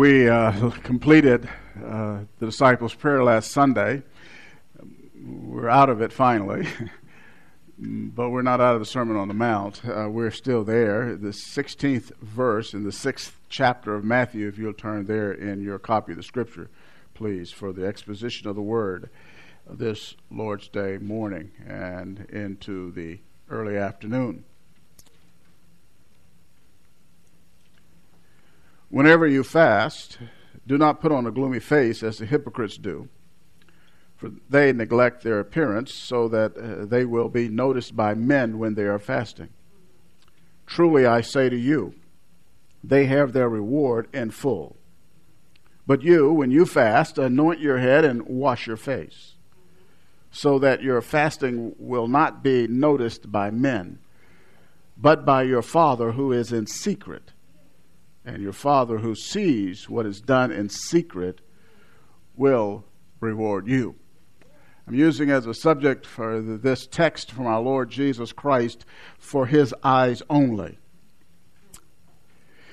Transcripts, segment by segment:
We uh, completed uh, the disciples' prayer last Sunday. We're out of it finally, but we're not out of the Sermon on the Mount. Uh, we're still there. The 16th verse in the sixth chapter of Matthew, if you'll turn there in your copy of the Scripture, please, for the exposition of the Word this Lord's Day morning and into the early afternoon. Whenever you fast, do not put on a gloomy face as the hypocrites do, for they neglect their appearance so that uh, they will be noticed by men when they are fasting. Truly I say to you, they have their reward in full. But you, when you fast, anoint your head and wash your face, so that your fasting will not be noticed by men, but by your Father who is in secret and your Father who sees what is done in secret will reward you. I'm using as a subject for this text from our Lord Jesus Christ for his eyes only.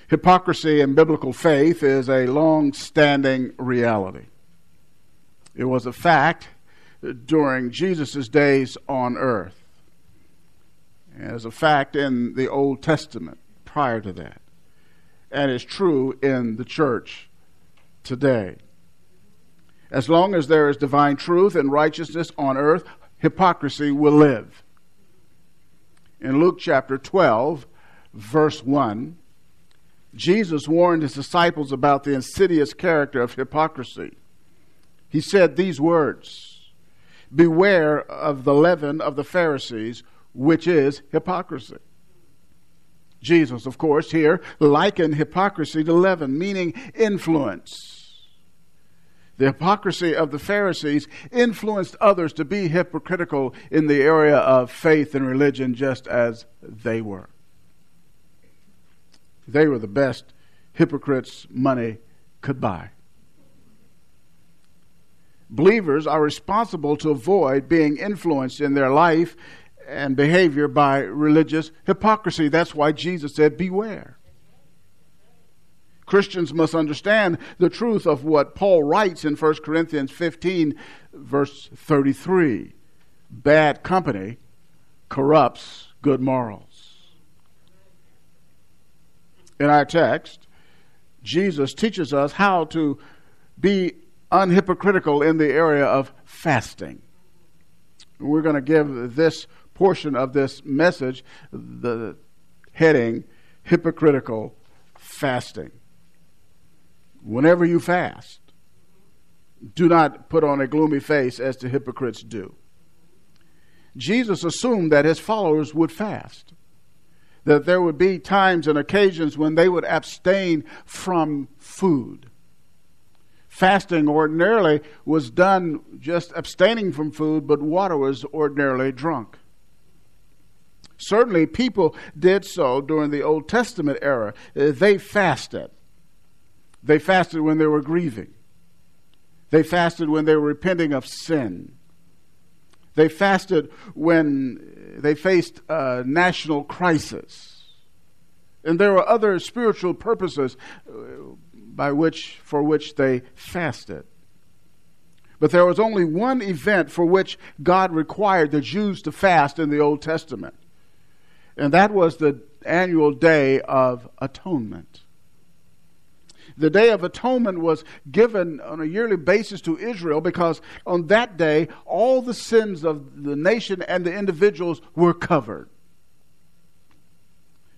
Hypocrisy in biblical faith is a long standing reality. It was a fact during Jesus' days on earth, as a fact in the Old Testament prior to that and is true in the church today. As long as there is divine truth and righteousness on earth, hypocrisy will live. In Luke chapter 12, verse 1, Jesus warned his disciples about the insidious character of hypocrisy. He said these words Beware of the leaven of the Pharisees, which is hypocrisy. Jesus, of course, here likened hypocrisy to leaven, meaning influence. The hypocrisy of the Pharisees influenced others to be hypocritical in the area of faith and religion just as they were. They were the best hypocrites money could buy. Believers are responsible to avoid being influenced in their life and behavior by religious hypocrisy. That's why Jesus said, Beware. Christians must understand the truth of what Paul writes in 1 Corinthians 15, verse 33. Bad company corrupts good morals. In our text, Jesus teaches us how to be unhypocritical in the area of fasting. We're going to give this portion of this message, the heading hypocritical fasting. Whenever you fast, do not put on a gloomy face as the hypocrites do. Jesus assumed that his followers would fast, that there would be times and occasions when they would abstain from food. Fasting ordinarily was done just abstaining from food, but water was ordinarily drunk. Certainly, people did so during the Old Testament era. Uh, they fasted. They fasted when they were grieving. They fasted when they were repenting of sin. They fasted when they faced a national crisis. And there were other spiritual purposes uh, by which, for which they fasted. But there was only one event for which God required the Jews to fast in the Old Testament and that was the annual Day of Atonement. The Day of Atonement was given on a yearly basis to Israel because on that day, all the sins of the nation and the individuals were covered.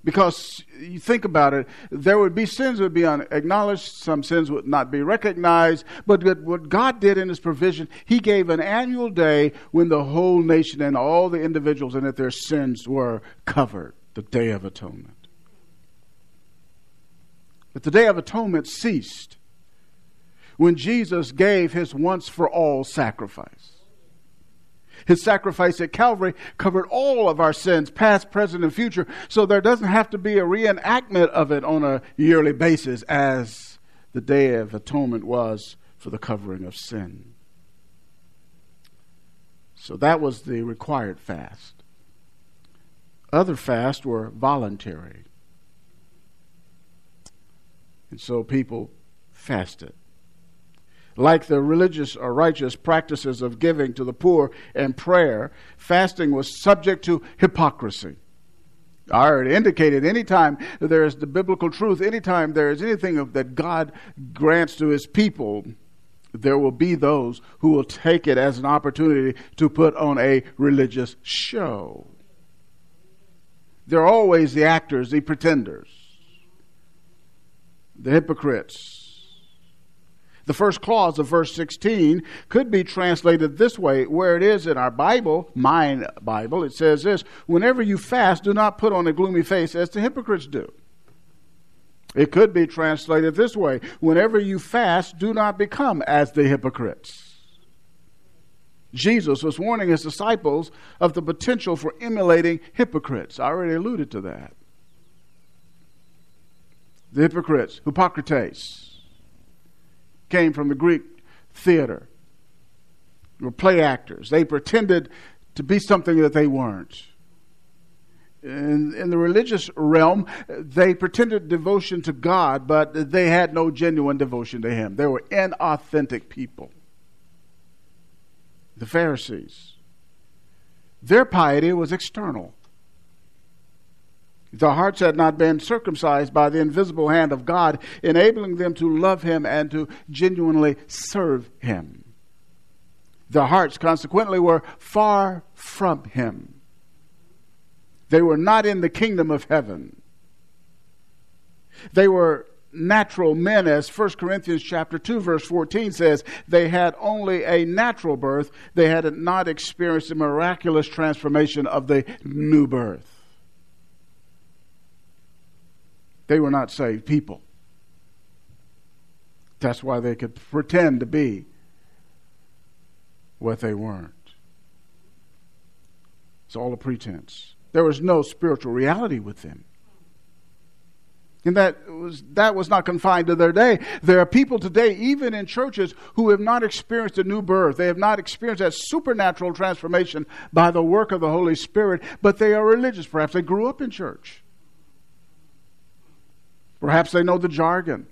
Because you think about it, there would be sins would be unacknowledged, some sins would not be recognized. But what God did in His provision, He gave an annual day when the whole nation and all the individuals in it, their sins were covered, the Day of Atonement. But the Day of Atonement ceased when Jesus gave His once for all sacrifice. His sacrifice at Calvary covered all of our sins, past, present, and future, so there doesn't have to be a reenactment of it on a yearly basis as the Day of Atonement was for the covering of sin. So that was the required fast. Other fasts were voluntary. And so people fasted. Like the religious or righteous practices of giving to the poor and prayer, fasting was subject to hypocrisy. I already indicated anytime there is the biblical truth, anytime there is anything of, that God grants to his people, there will be those who will take it as an opportunity to put on a religious show. They're always the actors, the pretenders, the hypocrites. The first clause of verse 16 could be translated this way, where it is in our Bible, mine Bible, it says this Whenever you fast, do not put on a gloomy face as the hypocrites do. It could be translated this way Whenever you fast, do not become as the hypocrites. Jesus was warning his disciples of the potential for emulating hypocrites. I already alluded to that. The hypocrites, Hippocrates, came from the Greek theater. They were play actors. They pretended to be something that they weren't. In, in, the religious realm, they pretended devotion to God, but they had no genuine devotion to Him. They were inauthentic people the Pharisees. Their piety was external. Their hearts had not been circumcised by the invisible hand of God, enabling them to love Him and to genuinely serve Him. Their hearts, consequently, were far from Him. They were not in the kingdom of heaven. They were natural men, as 1 Corinthians chapter 2, verse 14 says, they had only a natural birth. They had not experienced the miraculous transformation of the new birth. They were not saved people. That's why they could pretend to be what they weren't. It's all a pretense. There was no spiritual reality with them. And that was, that was not confined to their day. There are people today, even in churches, who have not experienced a new birth. They have not experienced that supernatural transformation by the work of the Holy Spirit, but they are religious. Perhaps they grew up in church. Perhaps they know the jargon.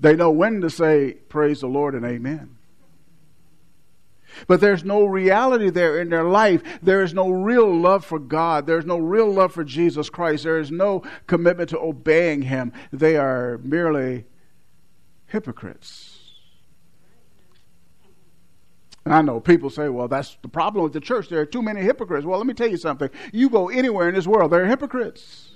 They know when to say, Praise the Lord and Amen. But there's no reality there in their life. There is no real love for God. There's no real love for Jesus Christ. There is no commitment to obeying Him. They are merely hypocrites. And I know people say, well, that's the problem with the church. There are too many hypocrites. Well, let me tell you something. You go anywhere in this world, there are hypocrites.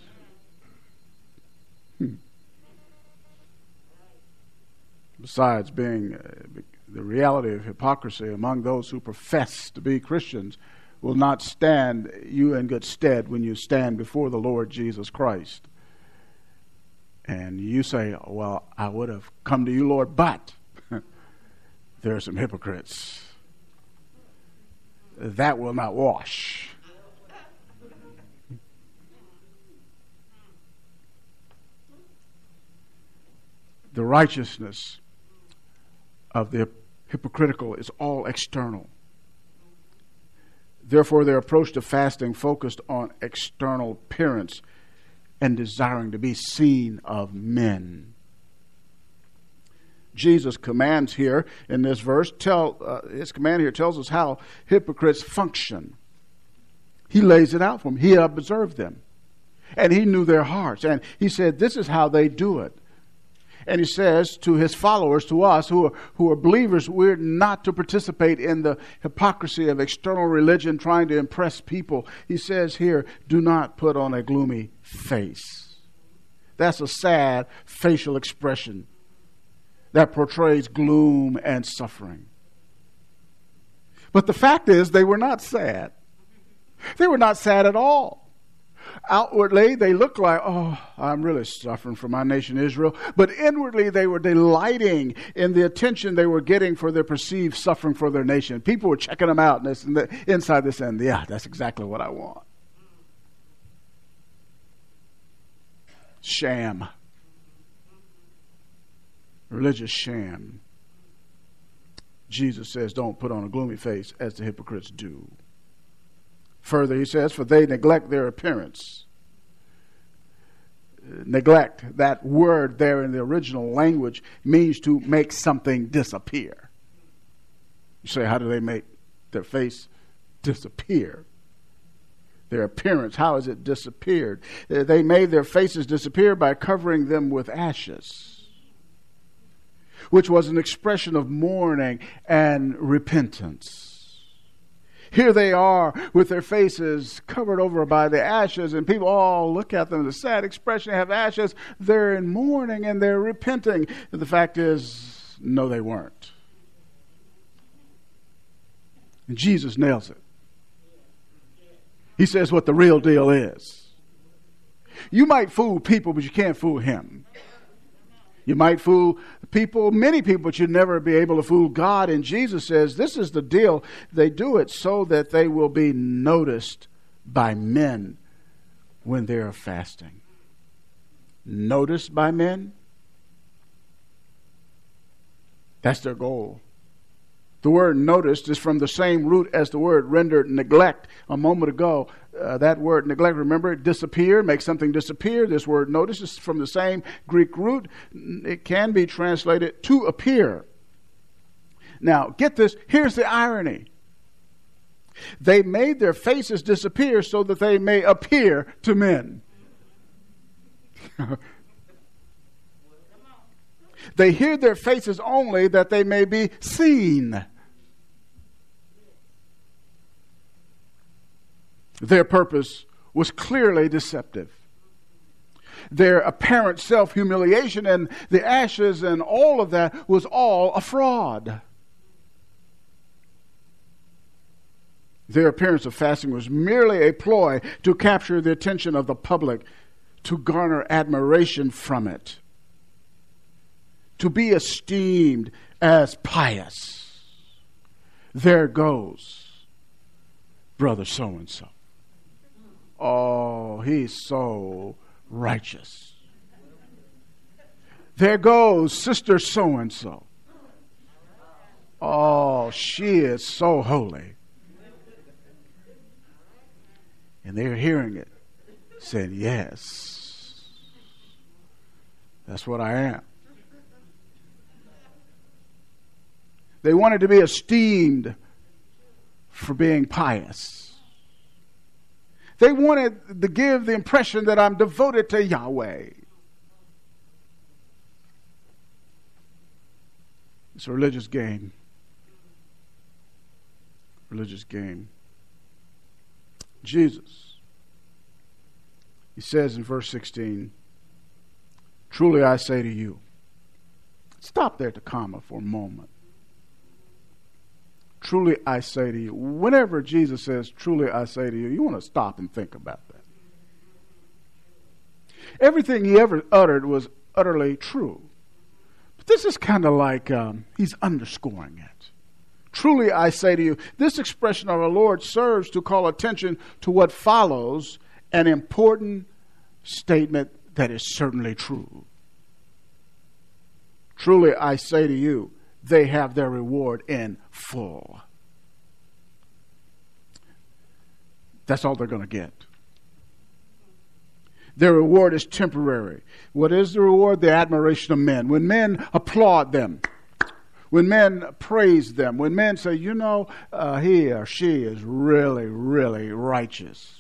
Besides being uh, the reality of hypocrisy among those who profess to be Christians will not stand you in good stead when you stand before the Lord Jesus Christ. And you say, Well, I would have come to you, Lord, but there are some hypocrites. That will not wash. The righteousness of the hypocritical is all external. Therefore, their approach to fasting focused on external appearance and desiring to be seen of men. Jesus commands here in this verse, tell, uh, his command here tells us how hypocrites function. He lays it out for them. He observed them. And he knew their hearts. And he said, This is how they do it. And he says to his followers, to us who are, who are believers, we're not to participate in the hypocrisy of external religion trying to impress people. He says here, do not put on a gloomy face. That's a sad facial expression that portrays gloom and suffering. But the fact is, they were not sad. They were not sad at all. Outwardly, they looked like, oh, I'm really suffering for my nation Israel. But inwardly, they were delighting in the attention they were getting for their perceived suffering for their nation. People were checking them out, and, and the, inside this end, yeah, that's exactly what I want. Sham. Religious sham. Jesus says, don't put on a gloomy face as the hypocrites do. Further, he says, for they neglect their appearance. neglect, that word there in the original language means to make something disappear. You say, how do they make their face disappear? Their appearance, how has it disappeared? Uh, they made their faces disappear by covering them with ashes, which was an expression of mourning and repentance. Here they are with their faces covered over by the ashes, and people all look at them with a sad expression. They have ashes. They're in mourning and they're repenting. The fact is, no, they weren't. And Jesus nails it. He says what the real deal is. You might fool people, but you can't fool him. You might fool people, many people, but you'd never be able to fool God. And Jesus says this is the deal. They do it so that they will be noticed by men when they are fasting. Noticed by men? That's their goal. The word noticed is from the same root as the word rendered neglect a moment ago. Uh, that word neglect, remember, disappear, make something disappear. This word notice is from the same Greek root. It can be translated to appear. Now, get this here's the irony. They made their faces disappear so that they may appear to men. They hid their faces only that they may be seen. Their purpose was clearly deceptive. Their apparent self humiliation and the ashes and all of that was all a fraud. Their appearance of fasting was merely a ploy to capture the attention of the public, to garner admiration from it to be esteemed as pious. There goes brother so and so. Oh, he's so righteous. There goes sister so and so. Oh, she is so holy. And they're hearing it, saying, Yes, that's what I am. They wanted to be esteemed for being pious. They wanted to give the impression that I'm devoted to Yahweh. It's a religious game. Religious game. Jesus. He says in verse 16, Truly I say to you, stop there to comma for a moment. Truly I say to you. Whenever Jesus says, Truly I say to you, you want to stop and think about that. Everything he ever uttered was utterly true. But this is kind of like um, he's underscoring it. Truly I say to you, this expression of our Lord serves to call attention to what follows an important statement that is certainly true. Truly I say to you, they have their reward in full. That's all they're going to get. Their reward is temporary. What is the reward? The admiration of men. When men applaud them, when men praise them, when men say, you know, uh, he or she is really, really righteous,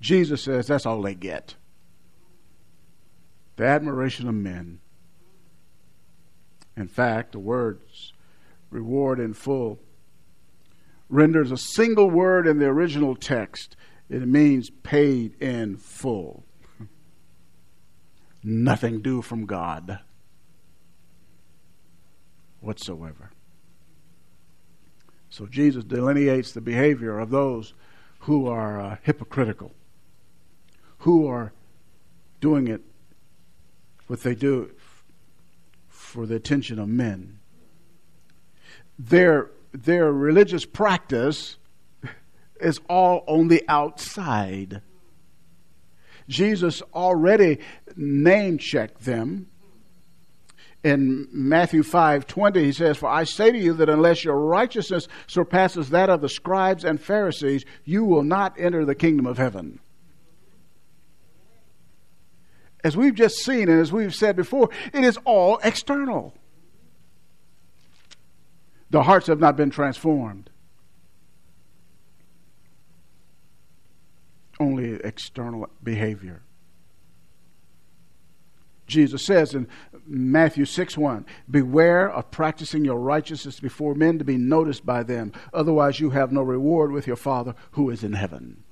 Jesus says that's all they get. The admiration of men. In fact, the words reward in full renders a single word in the original text. It means paid in full. Nothing due from God whatsoever. So Jesus delineates the behavior of those who are uh, hypocritical, who are doing it what they do for the attention of men. Their, their religious practice is all on the outside. Jesus already name checked them. In Matthew 5 20, he says, For I say to you that unless your righteousness surpasses that of the scribes and Pharisees, you will not enter the kingdom of heaven. As we've just seen and as we've said before, it is all external. The hearts have not been transformed. Only external behavior. Jesus says in Matthew 6 1, Beware of practicing your righteousness before men to be noticed by them. Otherwise, you have no reward with your Father who is in heaven.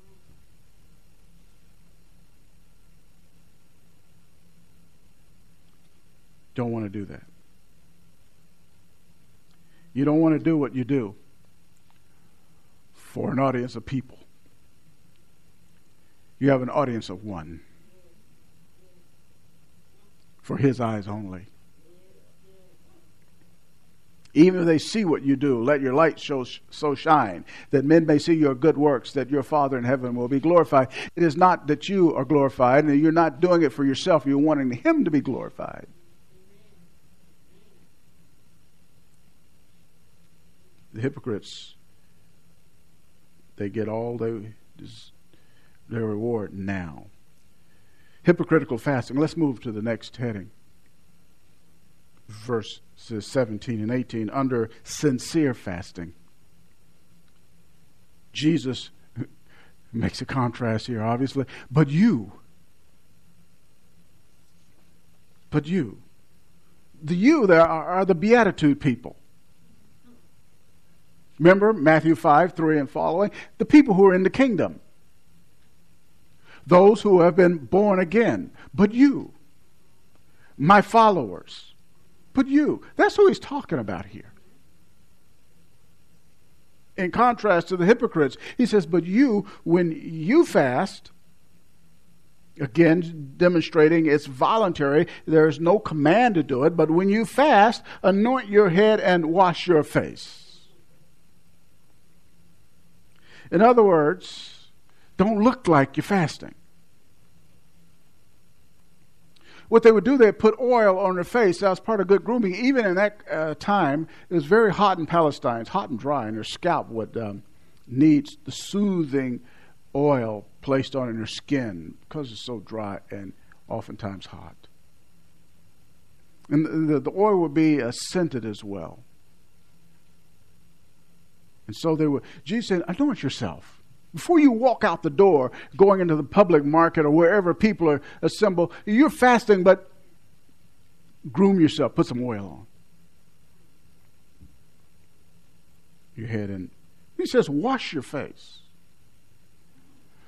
Don't want to do that. You don't want to do what you do for an audience of people. You have an audience of one for his eyes only. Even if they see what you do, let your light show, so shine that men may see your good works, that your Father in heaven will be glorified. It is not that you are glorified, and you're not doing it for yourself. You're wanting Him to be glorified. The hypocrites, they get all their reward now. Hypocritical fasting. Let's move to the next heading. Verses 17 and 18. Under sincere fasting. Jesus makes a contrast here, obviously. But you, but you, the you there are, are the beatitude people. Remember Matthew 5, 3 and following? The people who are in the kingdom those who have been born again, but you, my followers, but you. That's who he's talking about here. In contrast to the hypocrites, he says, But you, when you fast, again demonstrating it's voluntary, there's no command to do it, but when you fast, anoint your head and wash your face. In other words, don't look like you're fasting. What they would do, they'd put oil on their face. That was part of good grooming. Even in that uh, time, it was very hot in Palestine. It's hot and dry, and their scalp would um, need the soothing oil placed on their skin because it's so dry and oftentimes hot. And the, the oil would be uh, scented as well. And so they would, Jesus said, anoint yourself. Before you walk out the door, going into the public market or wherever people are assembled, you're fasting, but groom yourself, put some oil on your head. And he says, wash your face.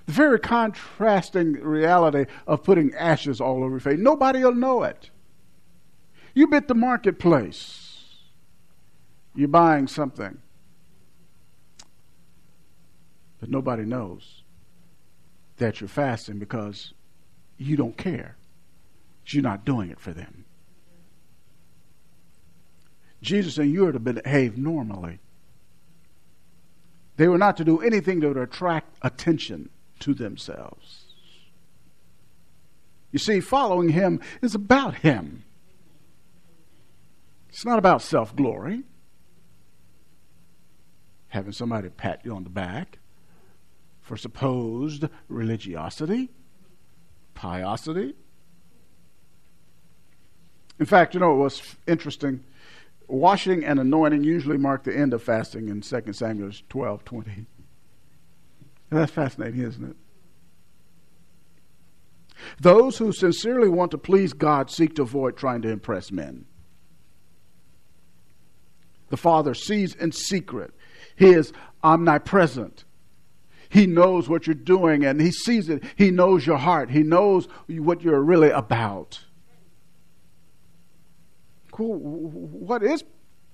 The very contrasting reality of putting ashes all over your face. Nobody will know it. You bit the marketplace. You're buying something but nobody knows that you're fasting because you don't care. You're not doing it for them. Jesus and you are to behave normally. They were not to do anything that would attract attention to themselves. You see, following him is about him. It's not about self glory, having somebody pat you on the back for supposed religiosity, piosity. In fact, you know, it was interesting. Washing and anointing usually mark the end of fasting in 2 Samuel 12 20. that's fascinating, isn't it? Those who sincerely want to please God seek to avoid trying to impress men. The Father sees in secret. He is omnipresent. He knows what you're doing and He sees it. He knows your heart. He knows what you're really about. Cool. What is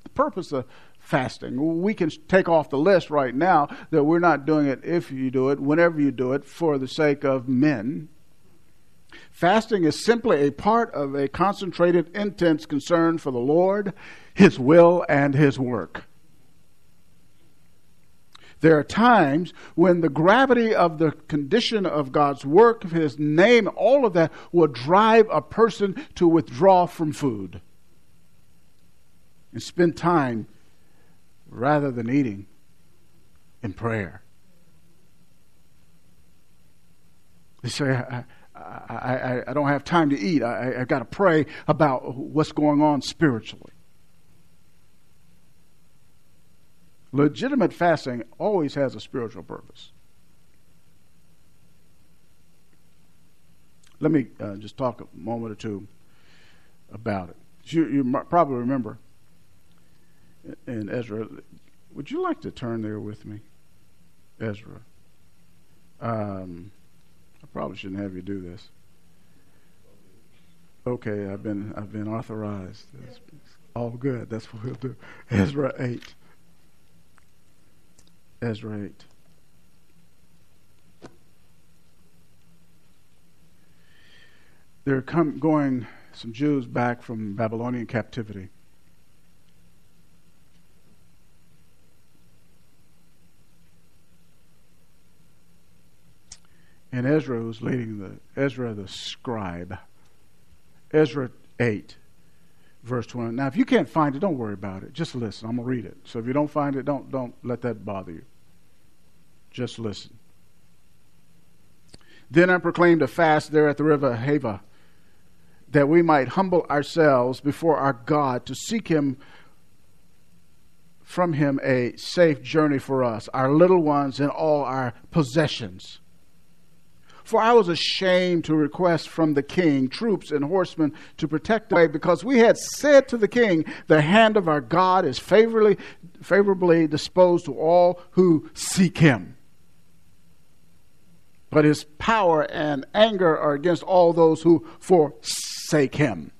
the purpose of fasting? We can take off the list right now that we're not doing it if you do it, whenever you do it, for the sake of men. Fasting is simply a part of a concentrated, intense concern for the Lord, His will, and His work. There are times when the gravity of the condition of God's work, His name, all of that will drive a person to withdraw from food and spend time rather than eating in prayer. They say, I, I, I, I don't have time to eat. I, I've got to pray about what's going on spiritually. Legitimate fasting always has a spiritual purpose. Let me uh, just talk a moment or two about it. You, you probably remember in Ezra. Would you like to turn there with me, Ezra? Um, I probably shouldn't have you do this. Okay, I've been I've been authorized. All good. That's what we'll do. Ezra eight. Ezra eight. They're come, going some Jews back from Babylonian captivity. And Ezra was leading the Ezra the scribe. Ezra 8, verse 20. Now, if you can't find it, don't worry about it. Just listen. I'm going to read it. So if you don't find it, don't, don't let that bother you. Just listen. Then I proclaimed a fast there at the river Ahava, that we might humble ourselves before our God to seek Him from Him a safe journey for us, our little ones, and all our possessions. For I was ashamed to request from the king troops and horsemen to protect the way, because we had said to the king, The hand of our God is favorably, favorably disposed to all who seek him. But his power and anger are against all those who forsake him.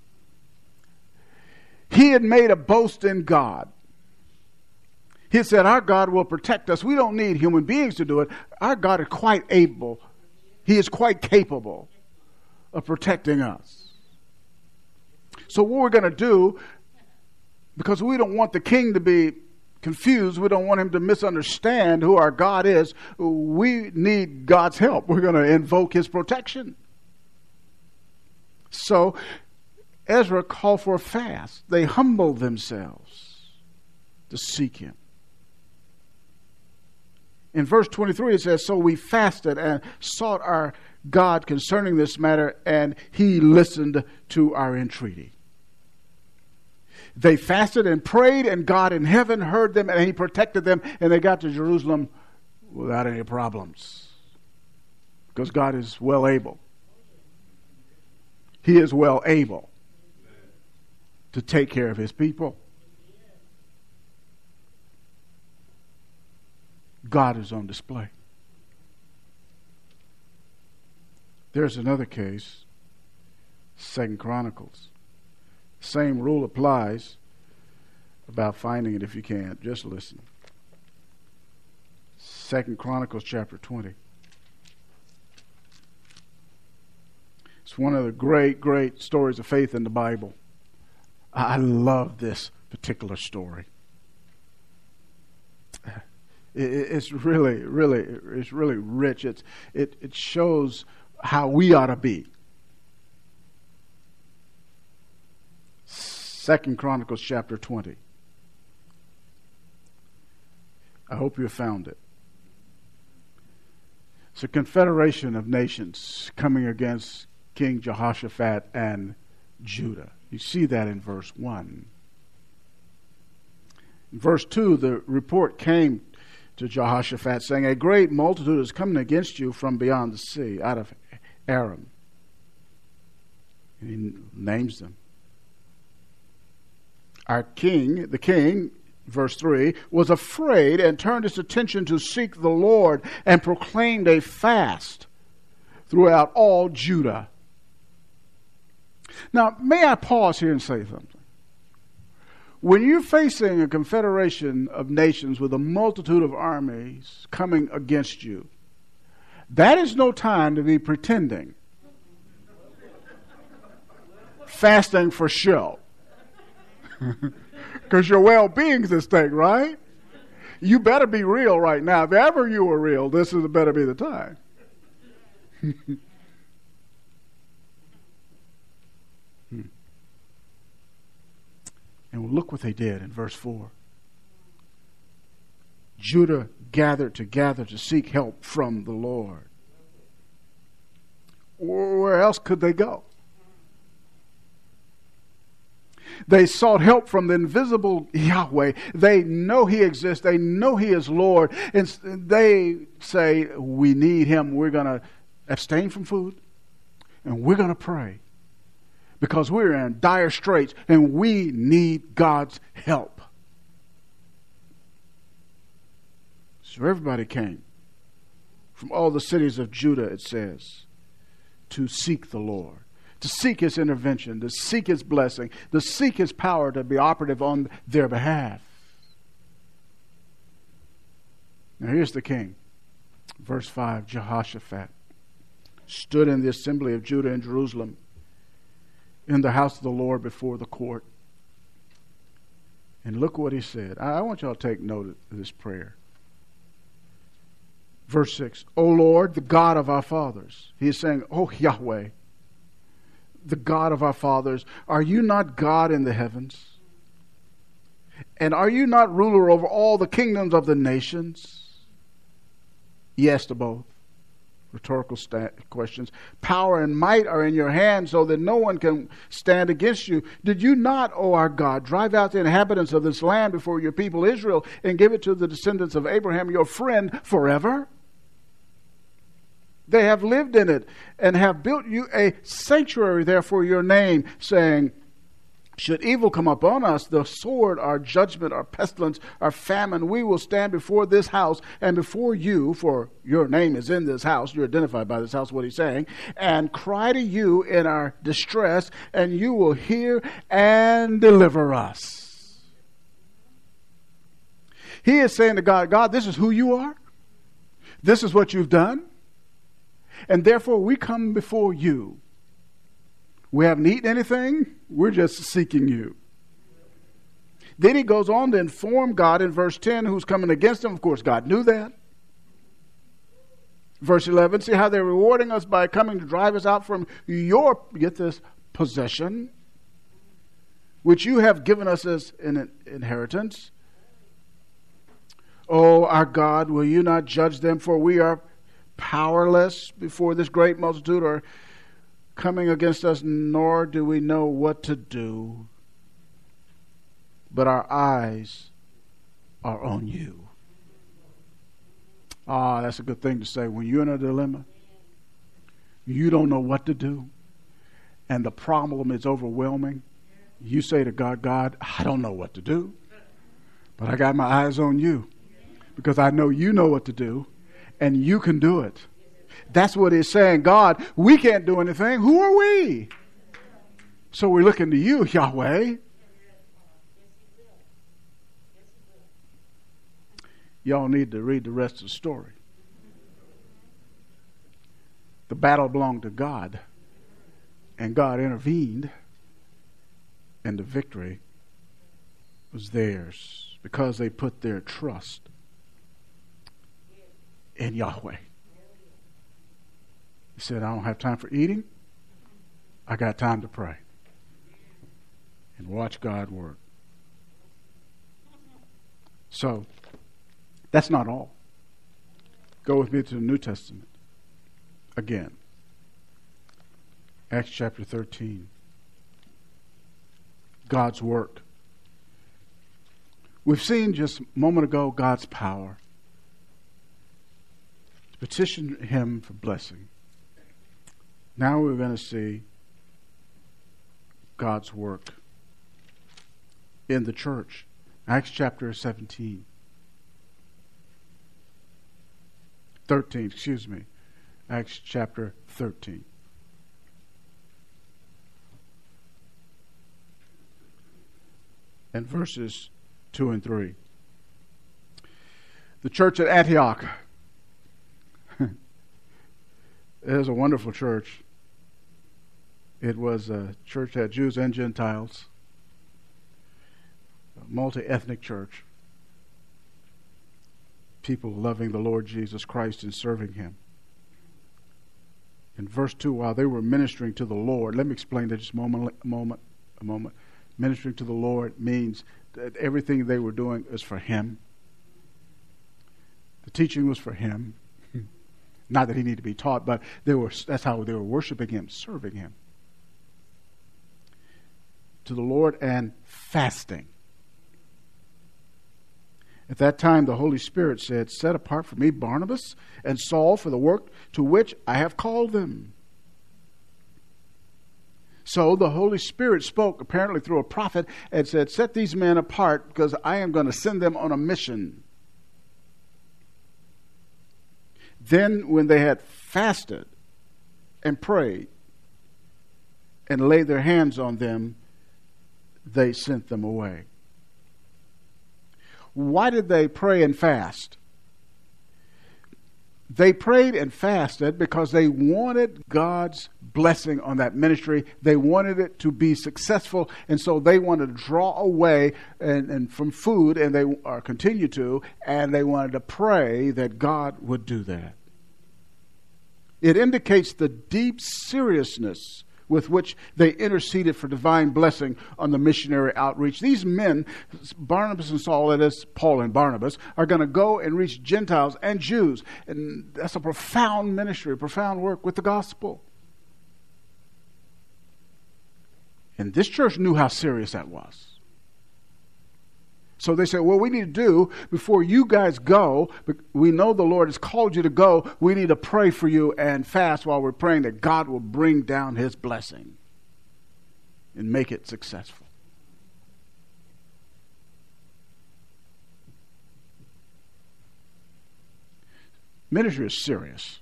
He had made a boast in God. He said, Our God will protect us. We don't need human beings to do it. Our God is quite able he is quite capable of protecting us. So, what we're going to do, because we don't want the king to be confused, we don't want him to misunderstand who our God is, we need God's help. We're going to invoke his protection. So, Ezra called for a fast. They humbled themselves to seek him. In verse 23, it says, So we fasted and sought our God concerning this matter, and he listened to our entreaty. They fasted and prayed, and God in heaven heard them, and he protected them, and they got to Jerusalem without any problems. Because God is well able. He is well able to take care of his people. God is on display. There's another case, Second Chronicles. Same rule applies about finding it if you can't. Just listen. Second Chronicles chapter 20. It's one of the great, great stories of faith in the Bible. I love this particular story it's really, really, it's really rich. It's, it, it shows how we ought to be. Second Chronicles chapter 20. I hope you found it. It's a confederation of nations coming against King Jehoshaphat and Judah. You see that in verse 1. In verse 2, the report came to Jehoshaphat, saying, A great multitude is coming against you from beyond the sea, out of Aram. And he names them. Our king, the king, verse 3, was afraid and turned his attention to seek the Lord and proclaimed a fast throughout all Judah. Now, may I pause here and say something? When you're facing a confederation of nations with a multitude of armies coming against you, that is no time to be pretending. Fasting for show. Because your well being's at stake, right? You better be real right now. If ever you were real, this is better be the time. And look what they did in verse 4. Judah gathered together to seek help from the Lord. Where else could they go? They sought help from the invisible Yahweh. They know He exists. They know He is Lord. And they say, We need Him. We're going to abstain from food and we're going to pray because we're in dire straits and we need God's help. So everybody came from all the cities of Judah, it says, to seek the Lord, to seek his intervention, to seek his blessing, to seek his power to be operative on their behalf. Now here's the king. Verse 5 Jehoshaphat stood in the assembly of Judah and Jerusalem in the house of the Lord before the court. And look what he said. I want y'all to take note of this prayer. Verse 6 O Lord, the God of our fathers. He is saying, Oh Yahweh, the God of our fathers, are you not God in the heavens? And are you not ruler over all the kingdoms of the nations? Yes to both. Rhetorical sta- questions. Power and might are in your hand so that no one can stand against you. Did you not, O our God, drive out the inhabitants of this land before your people Israel and give it to the descendants of Abraham, your friend, forever? They have lived in it and have built you a sanctuary there for your name, saying, should evil come upon us, the sword, our judgment, our pestilence, our famine, we will stand before this house and before you, for your name is in this house, you're identified by this house, what he's saying, and cry to you in our distress, and you will hear and deliver us. He is saying to God, God, this is who you are. This is what you've done. And therefore, we come before you. We haven't eaten anything, we're just seeking you. Then he goes on to inform God in verse 10 who's coming against him. Of course, God knew that. Verse 11, see how they're rewarding us by coming to drive us out from your, get this, possession, which you have given us as an inheritance. Oh, our God, will you not judge them? For we are powerless before this great multitude are coming against us, nor do we know what to do. But our eyes are on you. Ah, that's a good thing to say. When you're in a dilemma, you don't know what to do, and the problem is overwhelming, you say to God, God, I don't know what to do, but I got my eyes on you because I know you know what to do and you can do it. That's what he's saying. God, we can't do anything. Who are we? So we're looking to you, Yahweh. Y'all need to read the rest of the story. The battle belonged to God, and God intervened, and the victory was theirs because they put their trust in Yahweh. He said, I don't have time for eating. I got time to pray and watch God work. So, that's not all. Go with me to the New Testament again. Acts chapter 13. God's work. We've seen just a moment ago God's power to petition him for blessing. Now we're going to see God's work in the church. Acts chapter 17. 13, excuse me. Acts chapter 13. And verses 2 and 3. The church at Antioch it was a wonderful church. It was a church that had Jews and Gentiles, a multi ethnic church, people loving the Lord Jesus Christ and serving Him. In verse 2, while they were ministering to the Lord, let me explain that just a moment, a moment, a moment. Ministering to the Lord means that everything they were doing is for Him. The teaching was for Him. Not that he needed to be taught, but they were, that's how they were worshiping him, serving him. To the Lord and fasting. At that time, the Holy Spirit said, Set apart for me Barnabas and Saul for the work to which I have called them. So the Holy Spirit spoke, apparently through a prophet, and said, Set these men apart because I am going to send them on a mission. Then, when they had fasted and prayed and laid their hands on them, they sent them away. Why did they pray and fast? They prayed and fasted because they wanted God's blessing on that ministry. They wanted it to be successful, and so they wanted to draw away and, and from food, and they are continue to, and they wanted to pray that God would do that. It indicates the deep seriousness with which they interceded for divine blessing on the missionary outreach. These men, Barnabas and Saul, that is, Paul and Barnabas, are going to go and reach Gentiles and Jews. And that's a profound ministry, profound work with the gospel. And this church knew how serious that was. So they said, What we need to do before you guys go, we know the Lord has called you to go. We need to pray for you and fast while we're praying that God will bring down his blessing and make it successful. Ministry is serious.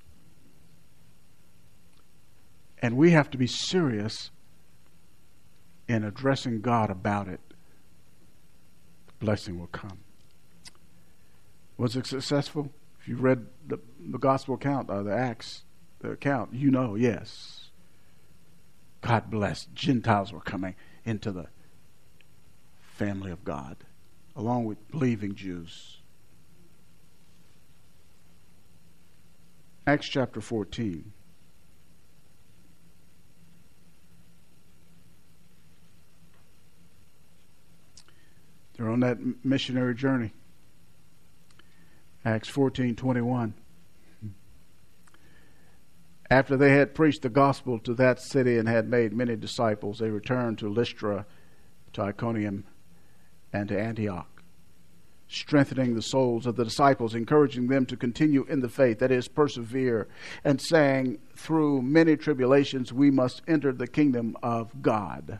And we have to be serious in addressing God about it blessing will come. Was it successful? If you read the, the gospel account, uh, the Acts the account, you know, yes. God blessed. Gentiles were coming into the family of God, along with believing Jews. Acts chapter 14. They're on that missionary journey. Acts 14:21. After they had preached the gospel to that city and had made many disciples, they returned to Lystra, to Iconium, and to Antioch, strengthening the souls of the disciples, encouraging them to continue in the faith, that is, persevere, and saying, Through many tribulations we must enter the kingdom of God.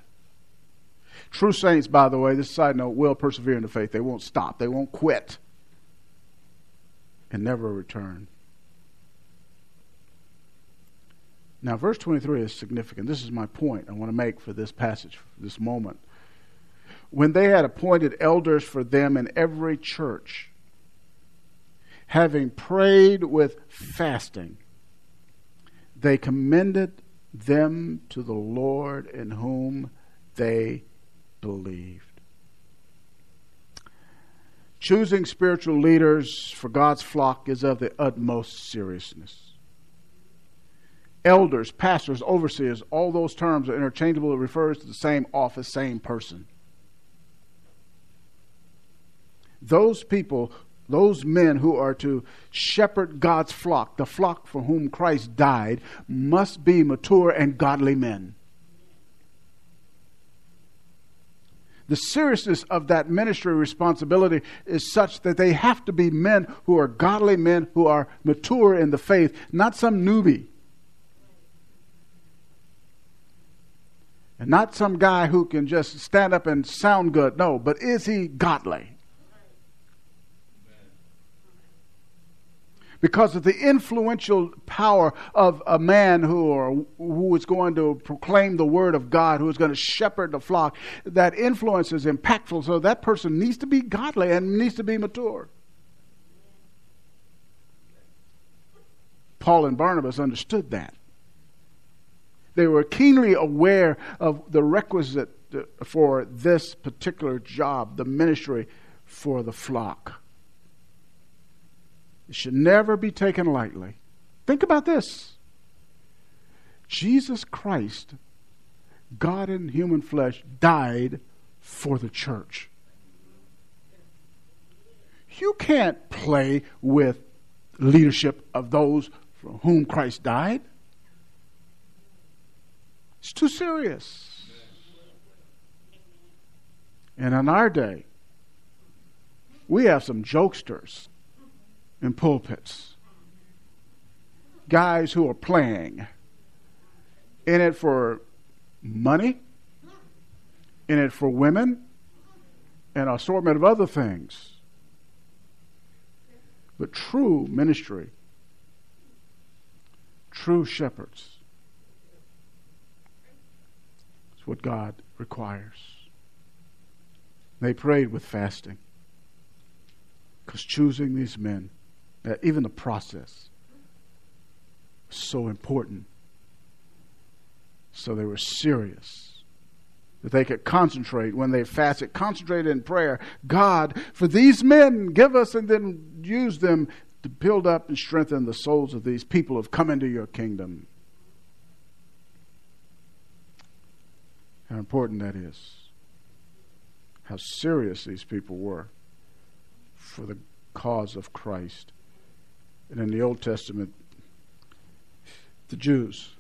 True saints, by the way, this side note, will persevere in the faith. They won't stop, they won't quit and never return. Now, verse 23 is significant. This is my point I want to make for this passage, for this moment. When they had appointed elders for them in every church, having prayed with fasting, they commended them to the Lord in whom they believed. Choosing spiritual leaders for God's flock is of the utmost seriousness. Elders, pastors, overseers, all those terms are interchangeable. It refers to the same office, same person. Those people, those men who are to shepherd God's flock, the flock for whom Christ died, must be mature and godly men. The seriousness of that ministry responsibility is such that they have to be men who are godly men who are mature in the faith, not some newbie. And not some guy who can just stand up and sound good. No, but is he godly? Because of the influential power of a man who, or, who is going to proclaim the word of God, who is going to shepherd the flock. That influence is impactful, so that person needs to be godly and needs to be mature. Paul and Barnabas understood that. They were keenly aware of the requisite uh, for this particular job, the ministry for the flock. It should never be taken lightly. Think about this Jesus Christ, God in human flesh, died for the church. You can't play with leadership of those for whom Christ died. It's too serious. And in our day, we have some jokesters in pulpits, guys who are playing in it for money, in it for women, and an assortment of other things. But true ministry, true shepherds, is what God requires. They prayed with fasting. Because choosing these men, uh, even the process, was so important. So they were serious. That they could concentrate when they fasted, concentrate in prayer. God, for these men, give us and then use them to build up and strengthen the souls of these people who have come into your kingdom. How important that is. How serious these people were for the cause of Christ. And in the Old Testament, the Jews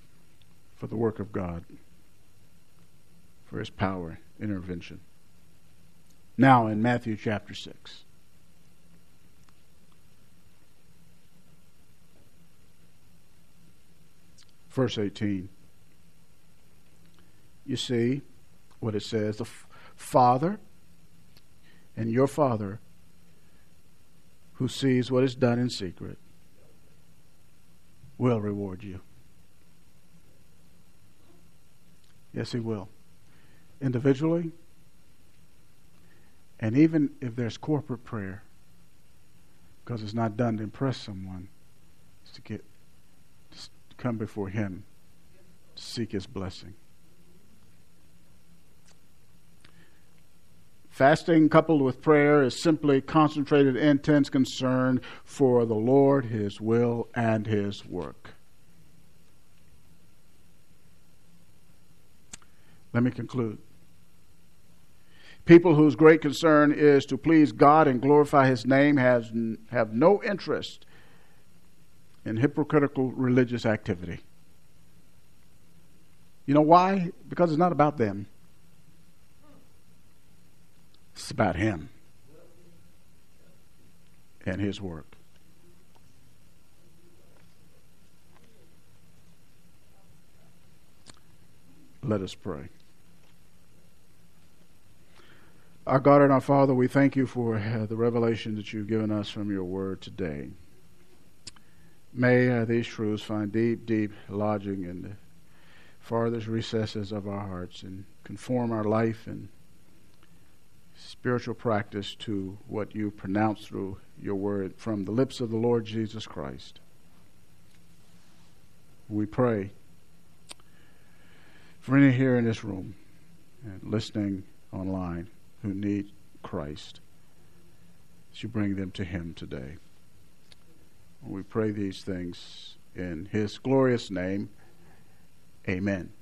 for the work of God, for his power, intervention. Now in Matthew chapter 6. Verse 18. You see what it says. The Father and your Father who sees what is done in secret will reward you. Yes, He will. Individually, and even if there's corporate prayer, because it's not done to impress someone, it's to get to come before Him, to seek His blessing. Fasting coupled with prayer is simply concentrated, intense concern for the Lord, His will, and His work. Let me conclude. People whose great concern is to please God and glorify His name has, have no interest in hypocritical religious activity. You know why? Because it's not about them. It's about Him and His work. Let us pray. Our God and our Father, we thank you for uh, the revelation that you've given us from your word today. May uh, these truths find deep, deep lodging in the farthest recesses of our hearts and conform our life and spiritual practice to what you pronounce through your word from the lips of the Lord Jesus Christ. We pray for any here in this room and listening online who need Christ, that you bring them to Him today. We pray these things in His glorious name. Amen.